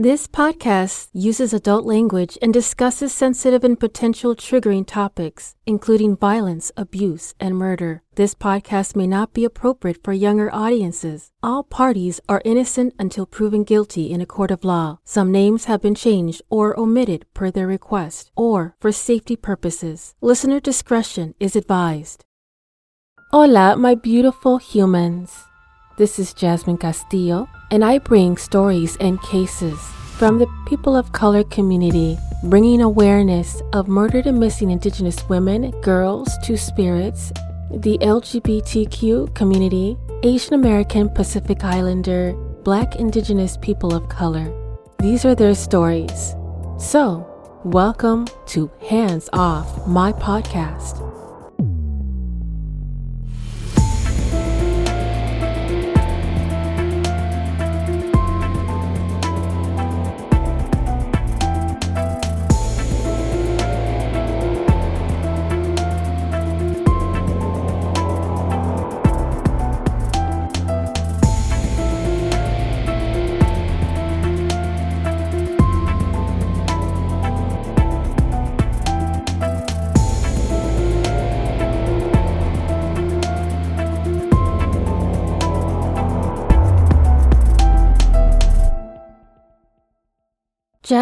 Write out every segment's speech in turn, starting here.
This podcast uses adult language and discusses sensitive and potential triggering topics, including violence, abuse, and murder. This podcast may not be appropriate for younger audiences. All parties are innocent until proven guilty in a court of law. Some names have been changed or omitted per their request or for safety purposes. Listener discretion is advised. Hola, my beautiful humans. This is Jasmine Castillo, and I bring stories and cases from the people of color community, bringing awareness of murdered and missing Indigenous women, girls, two spirits, the LGBTQ community, Asian American Pacific Islander, Black Indigenous people of color. These are their stories. So, welcome to Hands Off, my podcast.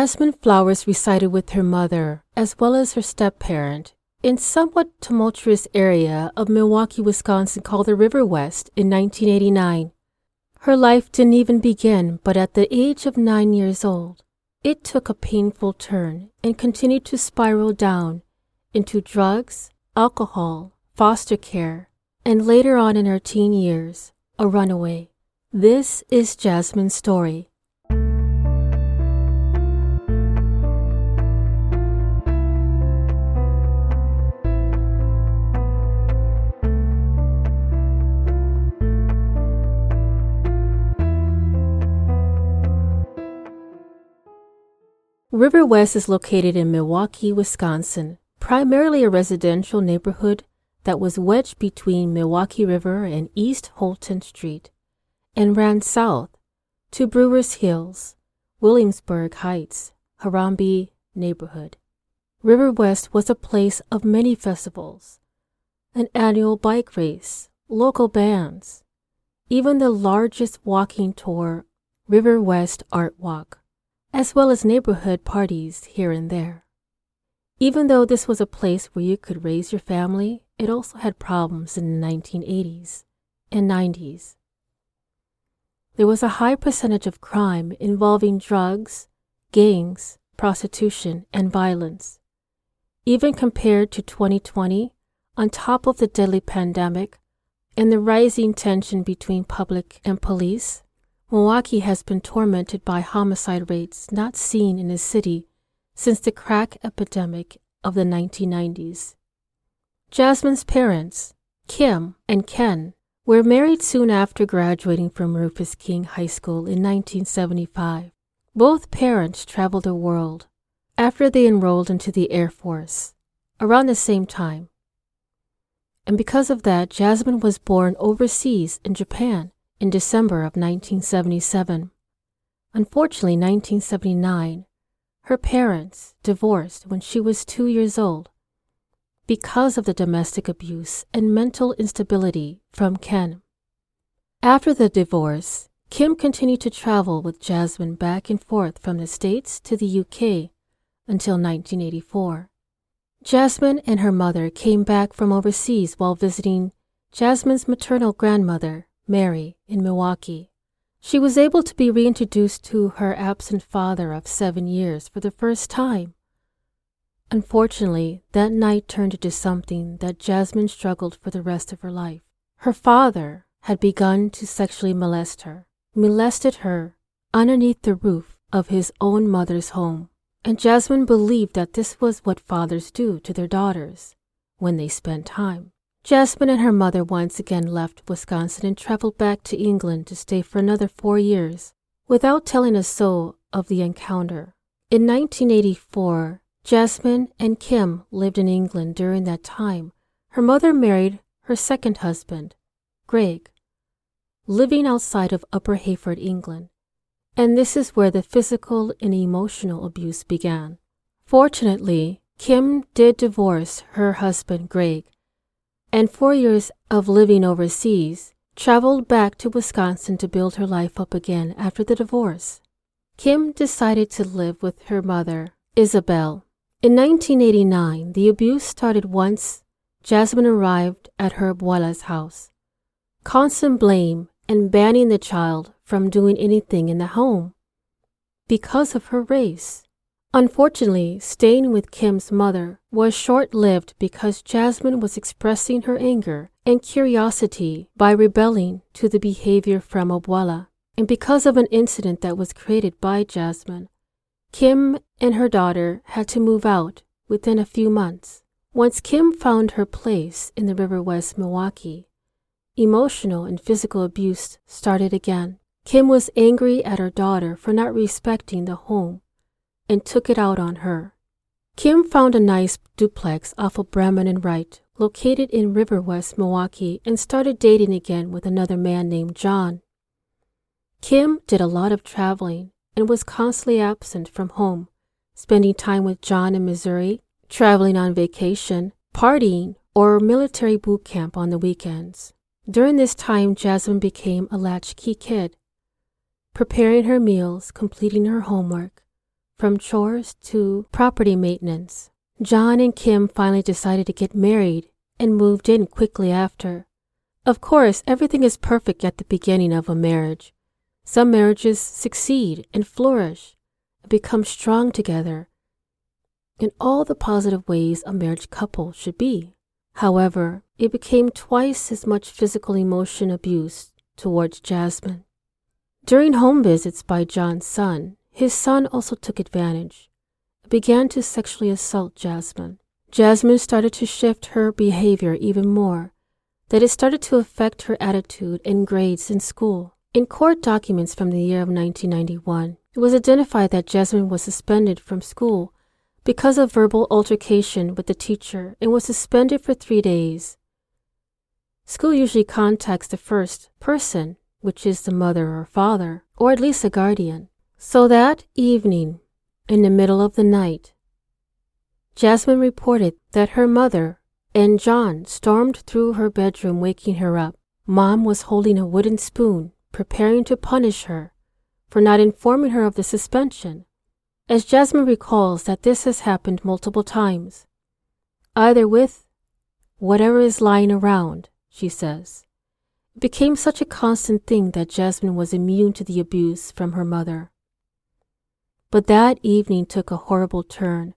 Jasmine Flowers resided with her mother, as well as her step parent, in somewhat tumultuous area of Milwaukee, Wisconsin called the Riverwest in 1989. Her life didn't even begin, but at the age of nine years old, it took a painful turn and continued to spiral down into drugs, alcohol, foster care, and later on in her teen years, a runaway. This is Jasmine's story. Riverwest is located in Milwaukee, Wisconsin, primarily a residential neighborhood that was wedged between Milwaukee River and East Holton Street and ran south to Brewers Hills, Williamsburg Heights, Harambee neighborhood. Riverwest was a place of many festivals, an annual bike race, local bands, even the largest walking tour, Riverwest Art Walk as well as neighborhood parties here and there. Even though this was a place where you could raise your family, it also had problems in the 1980s and 90s. There was a high percentage of crime involving drugs, gangs, prostitution, and violence. Even compared to 2020, on top of the deadly pandemic and the rising tension between public and police, Milwaukee has been tormented by homicide rates not seen in a city since the crack epidemic of the 1990s. Jasmine's parents, Kim and Ken, were married soon after graduating from Rufus King High School in 1975. Both parents traveled the world after they enrolled into the Air Force around the same time. And because of that, Jasmine was born overseas in Japan in December of 1977. Unfortunately, 1979, her parents divorced when she was two years old because of the domestic abuse and mental instability from Ken. After the divorce, Kim continued to travel with Jasmine back and forth from the States to the UK until 1984. Jasmine and her mother came back from overseas while visiting Jasmine's maternal grandmother, Mary, in Milwaukee. She was able to be reintroduced to her absent father of seven years for the first time. Unfortunately, that night turned into something that Jasmine struggled for the rest of her life. Her father had begun to sexually molest her, molested her underneath the roof of his own mother's home. And Jasmine believed that this was what fathers do to their daughters when they spend time. Jasmine and her mother once again left Wisconsin and traveled back to England to stay for another four years without telling a soul of the encounter. In 1984, Jasmine and Kim lived in England during that time. Her mother married her second husband, Greg, living outside of Upper Heyford, England. and this is where the physical and emotional abuse began. Fortunately, Kim did divorce her husband Greg, and four years of living overseas, traveled back to Wisconsin to build her life up again after the divorce. Kim decided to live with her mother, Isabel. In 1989, the abuse started once Jasmine arrived at her abuela's house. Constant blame and banning the child from doing anything in the home because of her race. Unfortunately, staying with Kim's mother was short lived because Jasmine was expressing her anger and curiosity by rebelling to the behavior from Abuela, and because of an incident that was created by Jasmine. Kim and her daughter had to move out within a few months. Once Kim found her place in the Riverwest Milwaukee, emotional and physical abuse started again. Kim was angry at her daughter for not respecting the home and took it out on her. Kim found a nice duplex off of Bremen and Wright, located in Riverwest, Milwaukee, and started dating again with another man named John. Kim did a lot of traveling and was constantly absent from home, spending time with John in Missouri, traveling on vacation, partying, or military boot camp on the weekends. During this time, Jasmine became a latchkey kid, preparing her meals, completing her homework, from chores to property maintenance. John and Kim finally decided to get married and moved in quickly after. Of course, everything is perfect at the beginning of a marriage. Some marriages succeed and flourish and become strong together in all the positive ways a marriage couple should be. However, it became twice as much physical emotion abuse towards Jasmine. During home visits by John's son, his son also took advantage began to sexually assault Jasmine. Jasmine started to shift her behavior even more, that it started to affect her attitude and grades in school. In court documents from the year of 1991, it was identified that Jasmine was suspended from school because of verbal altercation with the teacher and was suspended for three days. School usually contacts the first person, which is the mother or father, or at least a guardian. So that evening, in the middle of the night, Jasmine reported that her mother and John stormed through her bedroom, waking her up. Mom was holding a wooden spoon, preparing to punish her for not informing her of the suspension as Jasmine recalls that this has happened multiple times, either with whatever is lying around, she says. It became such a constant thing that Jasmine was immune to the abuse from her mother. But that evening took a horrible turn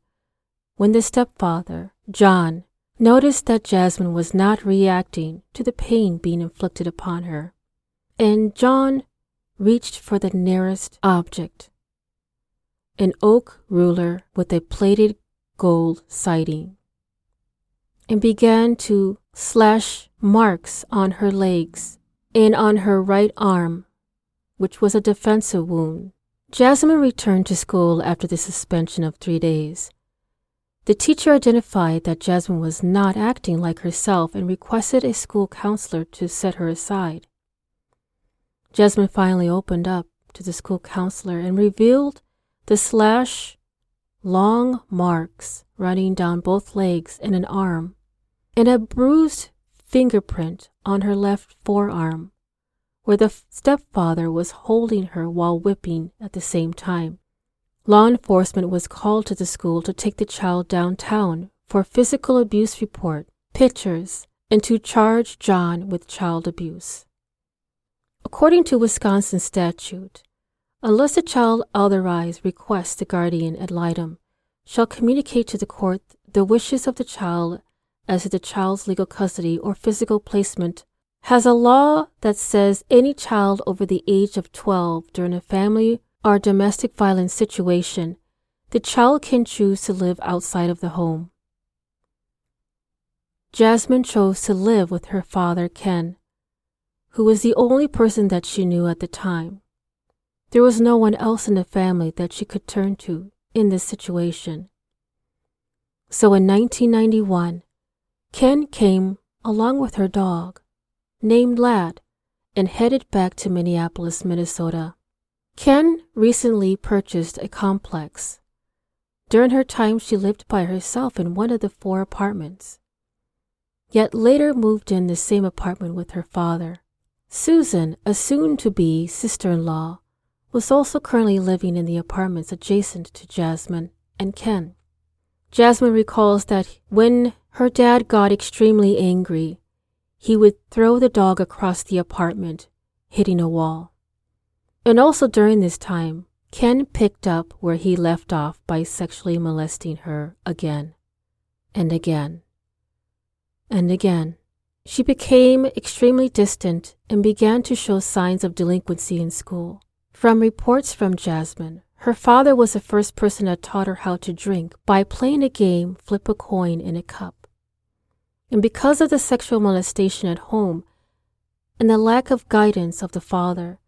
when the stepfather, John, noticed that Jasmine was not reacting to the pain being inflicted upon her. And John reached for the nearest object an oak ruler with a plated gold siding, and began to slash marks on her legs and on her right arm, which was a defensive wound. Jasmine returned to school after the suspension of three days. The teacher identified that Jasmine was not acting like herself and requested a school counselor to set her aside. Jasmine finally opened up to the school counselor and revealed the slash long marks running down both legs and an arm, and a bruised fingerprint on her left forearm, where the stepfather was holding her while whipping at the same time. Law enforcement was called to the school to take the child downtown for physical abuse report, pictures, and to charge John with child abuse. According to Wisconsin statute, Unless the child otherwise requests the guardian ad litem, shall communicate to the court the wishes of the child as to the child's legal custody or physical placement, has a law that says any child over the age of 12 during a family or domestic violence situation, the child can choose to live outside of the home. Jasmine chose to live with her father, Ken, who was the only person that she knew at the time. There was no one else in the family that she could turn to in this situation. So in 1991, Ken came along with her dog, named Lad, and headed back to Minneapolis, Minnesota. Ken recently purchased a complex. During her time, she lived by herself in one of the four apartments, yet later moved in the same apartment with her father. Susan, a soon to be sister in law, was also currently living in the apartments adjacent to Jasmine and Ken. Jasmine recalls that when her dad got extremely angry, he would throw the dog across the apartment, hitting a wall. And also during this time, Ken picked up where he left off by sexually molesting her again and again and again. She became extremely distant and began to show signs of delinquency in school. From reports from Jasmine, her father was the first person that taught her how to drink by playing a game, flip a coin in a cup. And because of the sexual molestation at home and the lack of guidance of the father,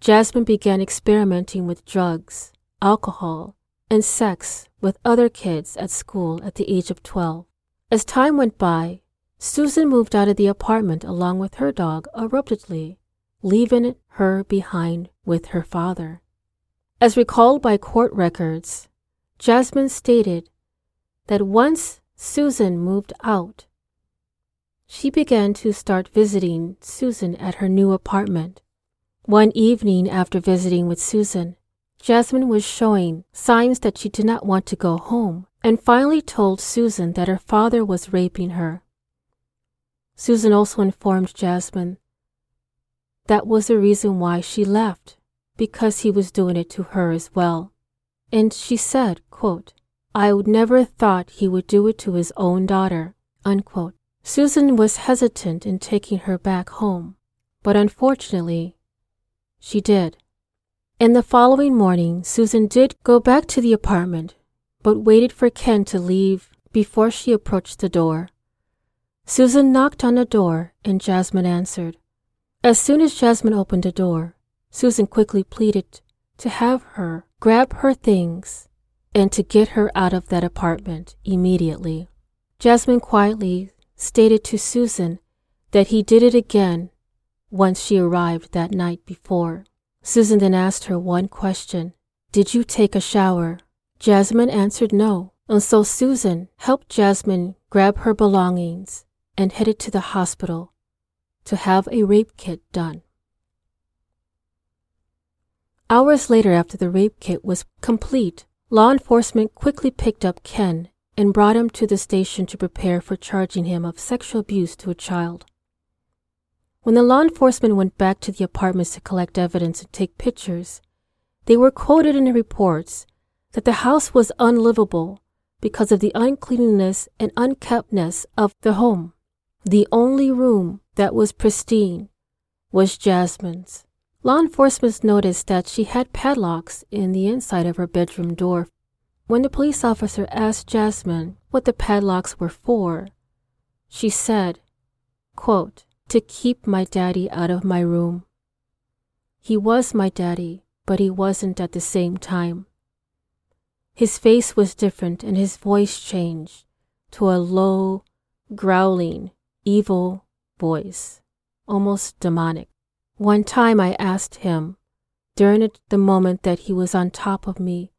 Jasmine began experimenting with drugs, alcohol, and sex with other kids at school at the age of 12. As time went by, Susan moved out of the apartment along with her dog abruptly, leaving her behind with her father. As recalled by court records, Jasmine stated that once Susan moved out, she began to start visiting Susan at her new apartment. One evening after visiting with Susan, Jasmine was showing signs that she did not want to go home and finally told Susan that her father was raping her. Susan also informed Jasmine that was the reason why she left, because he was doing it to her as well. And she said, quote, I would never thought he would do it to his own daughter, unquote. Susan was hesitant in taking her back home, but unfortunately, she did. In the following morning, Susan did go back to the apartment, but waited for Ken to leave before she approached the door. Susan knocked on the door and Jasmine answered. As soon as Jasmine opened the door, Susan quickly pleaded to have her grab her things and to get her out of that apartment immediately. Jasmine quietly stated to Susan that he did it again once she arrived that night before. Susan then asked her one question Did you take a shower? Jasmine answered no, and so Susan helped Jasmine grab her belongings and headed to the hospital to have a rape kit done. Hours later, after the rape kit was complete, law enforcement quickly picked up Ken and brought him to the station to prepare for charging him of sexual abuse to a child. When the law enforcement went back to the apartments to collect evidence and take pictures, they were quoted in the reports that the house was unlivable because of the uncleanliness and unkeptness of the home. The only room that was pristine was Jasmine's. Law enforcement noticed that she had padlocks in the inside of her bedroom door. When the police officer asked Jasmine what the padlocks were for, she said, quote, to keep my daddy out of my room. He was my daddy, but he wasn't at the same time. His face was different and his voice changed to a low, growling, evil voice, almost demonic. One time I asked him, during the moment that he was on top of me,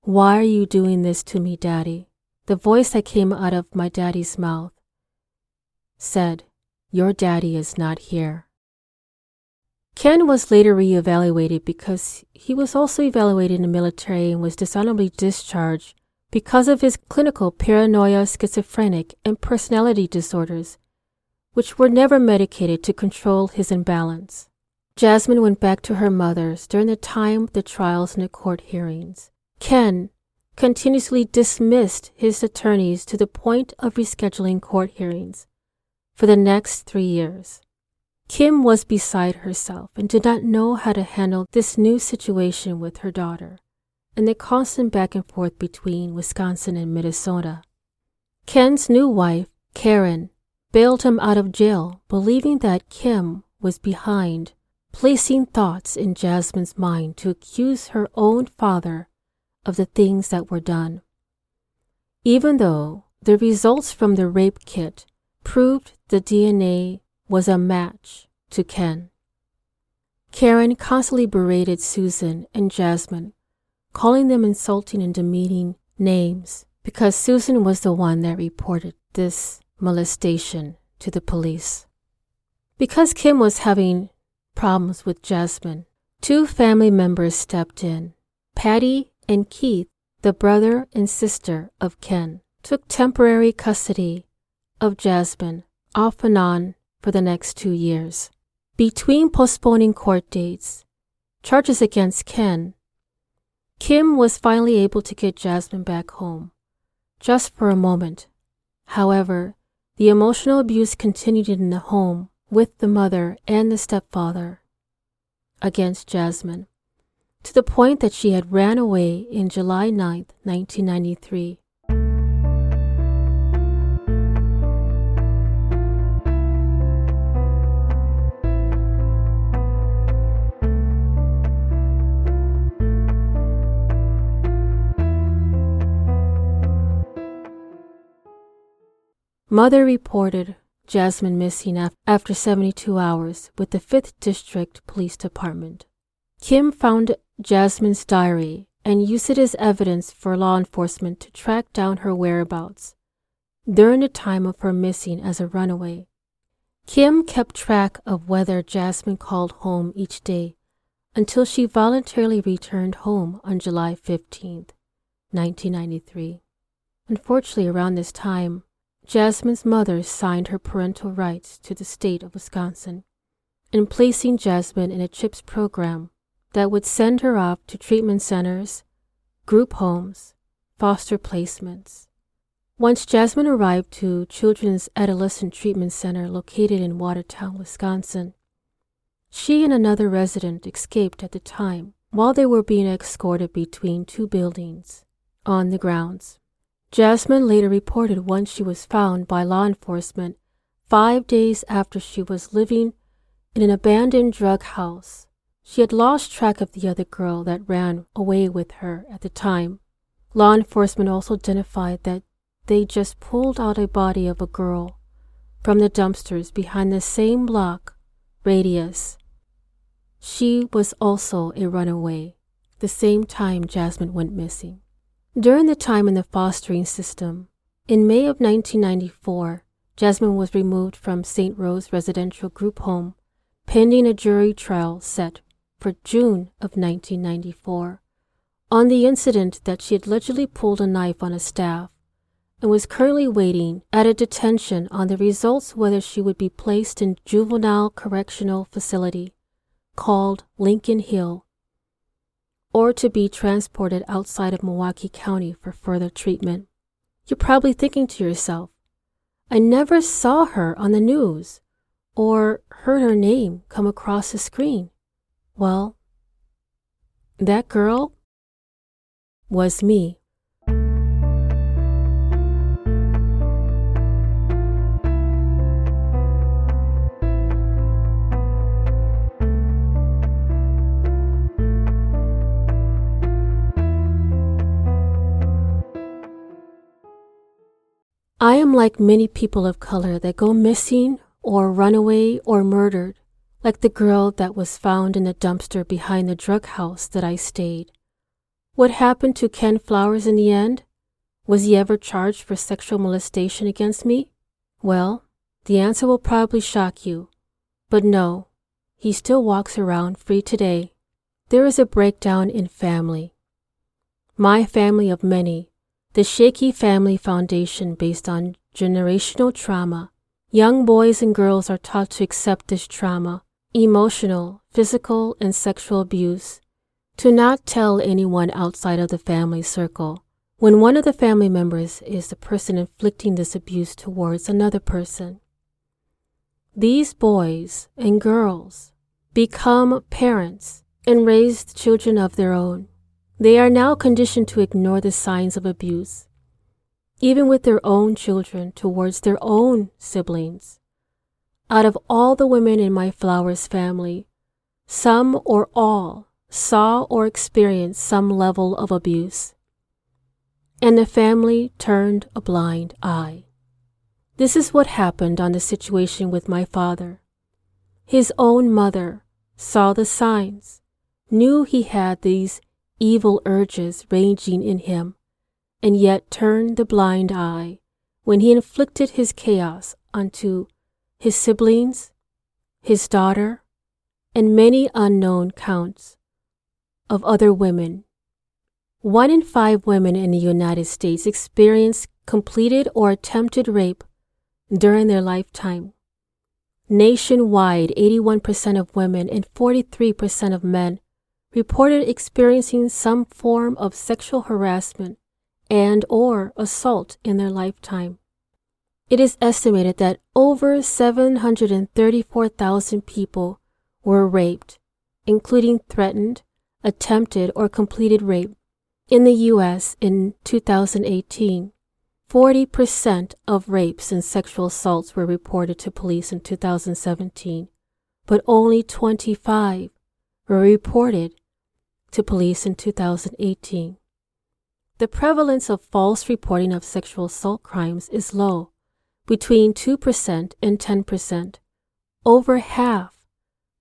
Why are you doing this to me, Daddy? The voice that came out of my daddy's mouth said, Your daddy is not here. Ken was later reevaluated because he was also evaluated in the military and was dishonorably discharged because of his clinical paranoia, schizophrenic, and personality disorders which were never medicated to control his imbalance. Jasmine went back to her mother's during the time of the trials and the court hearings. Ken continuously dismissed his attorneys to the point of rescheduling court hearings for the next three years. Kim was beside herself and did not know how to handle this new situation with her daughter and the constant back and forth between Wisconsin and Minnesota. Ken's new wife, Karen, bailed him out of jail, believing that Kim was behind, placing thoughts in Jasmine's mind to accuse her own father of the things that were done. Even though the results from the rape kit proved the DNA was a match to Ken. Karen constantly berated Susan and Jasmine, calling them insulting and demeaning names because Susan was the one that reported this molestation to the police. Because Kim was having problems with Jasmine, two family members stepped in. Patty and Keith, the brother and sister of Ken, took temporary custody of Jasmine off and on for the next two years. Between postponing court dates, charges against Ken, Kim was finally able to get Jasmine back home, just for a moment. However, the emotional abuse continued in the home with the mother and the stepfather against Jasmine, to the point that she had ran away in July 9, 1993. Mother reported Jasmine missing after 72 hours with the 5th District Police Department. Kim found Jasmine's diary and used it as evidence for law enforcement to track down her whereabouts during the time of her missing as a runaway. Kim kept track of whether Jasmine called home each day until she voluntarily returned home on July 15, 1993. Unfortunately, around this time, Jasmine's mother signed her parental rights to the state of Wisconsin in placing Jasmine in a CHIPS program that would send her off to treatment centers, group homes, foster placements. Once Jasmine arrived to Children's Adolescent Treatment Center located in Watertown, Wisconsin, she and another resident escaped at the time while they were being escorted between two buildings on the grounds. Jasmine later reported once she was found by law enforcement five days after she was living in an abandoned drug house. She had lost track of the other girl that ran away with her at the time. Law enforcement also identified that they just pulled out a body of a girl from the dumpsters behind the same block radius. She was also a runaway the same time Jasmine went missing. During the time in the fostering system, in May of 1994, Jasmine was removed from St. Rose Residential Group Home, pending a jury trial set for June of 1994 on the incident that she had allegedly pulled a knife on a staff and was currently waiting at a detention on the results whether she would be placed in juvenile correctional facility called Lincoln Hill or to be transported outside of Milwaukee County for further treatment. You're probably thinking to yourself, I never saw her on the news or heard her name come across the screen. Well, that girl was me. Like many people of color that go missing or run away or murdered, like the girl that was found in the dumpster behind the drug house that I stayed. What happened to Ken Flowers in the end? Was he ever charged for sexual molestation against me? Well, the answer will probably shock you. But no, he still walks around free today. There is a breakdown in family. My family of many the Shaky Family Foundation, based on generational trauma, young boys and girls are taught to accept this trauma, emotional, physical, and sexual abuse, to not tell anyone outside of the family circle when one of the family members is the person inflicting this abuse towards another person. These boys and girls become parents and raise children of their own. They are now conditioned to ignore the signs of abuse, even with their own children towards their own siblings. Out of all the women in my Flowers family, some or all saw or experienced some level of abuse. And the family turned a blind eye. This is what happened on the situation with my father. His own mother saw the signs, knew he had these evil urges raging in him, and yet turned the blind eye when he inflicted his chaos onto his siblings, his daughter, and many unknown counts of other women. One in five women in the United States experience completed or attempted rape during their lifetime. Nationwide, 81% of women and 43% of men reported experiencing some form of sexual harassment and or assault in their lifetime. It is estimated that over 734,000 people were raped, including threatened, attempted, or completed rape in the US in 2018. 40% of rapes and sexual assaults were reported to police in 2017, but only 25 were reported to police in 2018. The prevalence of false reporting of sexual assault crimes is low, between 2% and 10%. Over half,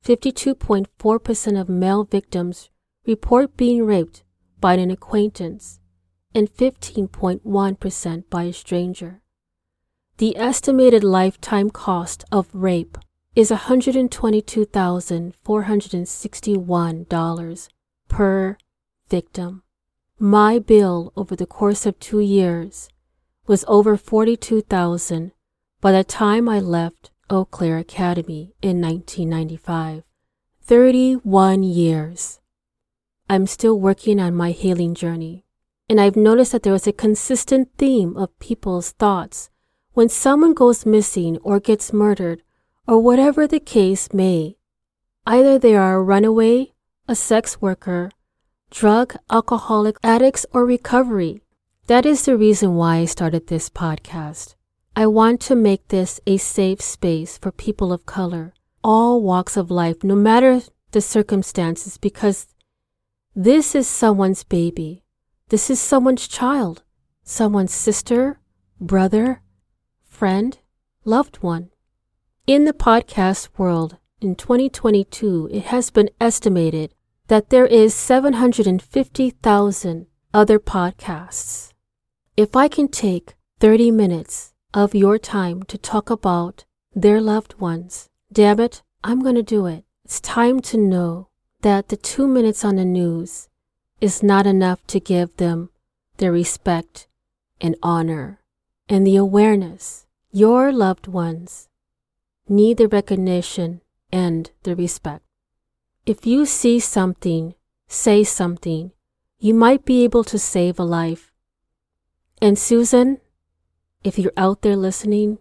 52.4% of male victims report being raped by an acquaintance and 15.1% by a stranger. The estimated lifetime cost of rape is $122,461 per victim. My bill over the course of two years was over 42,000 by the time I left Eau Claire Academy in 1995. 31 years. I'm still working on my healing journey, and I've noticed that there is a consistent theme of people's thoughts when someone goes missing or gets murdered or whatever the case may. Either they are a runaway, a sex worker, drug, alcoholic addicts, or recovery. That is the reason why I started this podcast. I want to make this a safe space for people of color, all walks of life, no matter the circumstances, because this is someone's baby. This is someone's child, someone's sister, brother, friend, loved one. In the podcast world, in 2022, it has been estimated that there is 750,000 other podcasts. If I can take 30 minutes of your time to talk about their loved ones, damn it, I'm going to do it. It's time to know that the two minutes on the news is not enough to give them the respect and honor and the awareness. Your loved ones need the recognition and the respect. If you see something, say something, you might be able to save a life. And Susan, if you're out there listening,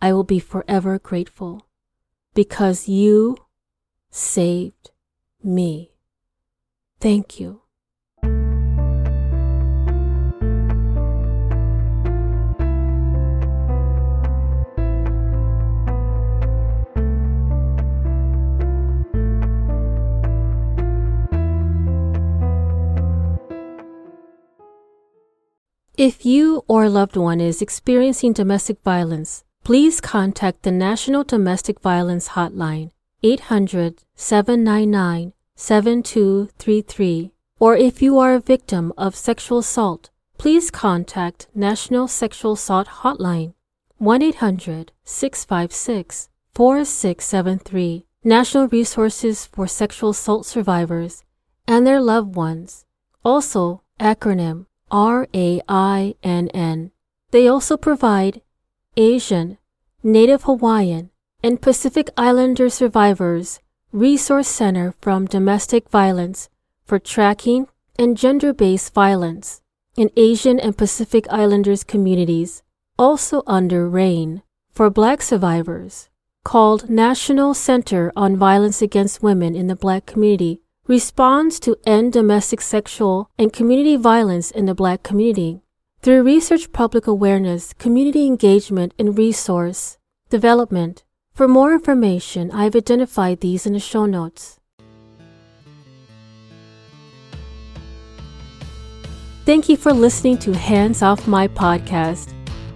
I will be forever grateful because you saved me. Thank you. If you or a loved one is experiencing domestic violence, please contact the National Domestic Violence Hotline 800 799 7233. Or if you are a victim of sexual assault, please contact National Sexual Assault Hotline 1 800 656 4673. National Resources for Sexual Assault Survivors and their loved ones. Also, acronym RAINN. They also provide Asian, Native Hawaiian, and Pacific Islander survivors Resource Center from Domestic Violence for tracking and gender based violence in Asian and Pacific Islanders communities, also under RAINN, for Black survivors, called National Center on Violence Against Women in the Black Community, responds to end domestic sexual and community violence in the Black community. Through research, public awareness, community engagement, and resource development, for more information, I have identified these in the show notes. Thank you for listening to Hands Off My podcast.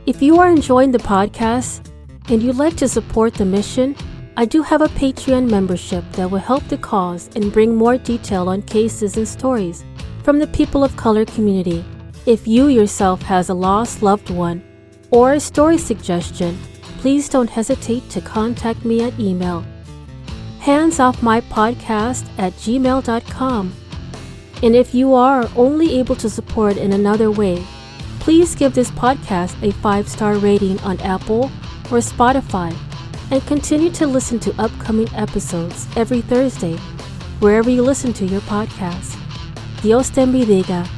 If you are enjoying the podcast and you'd like to support the mission, I do have a Patreon membership that will help the cause and bring more detail on cases and stories from the people of color community. If you yourself has a lost loved one or a story suggestion, please don't hesitate to contact me at email handsoffmypodcast at gmail.com. And if you are only able to support in another way, please give this podcast a five star rating on Apple or Spotify and continue to listen to upcoming episodes every Thursday, wherever you listen to your podcast. Dios te bendiga.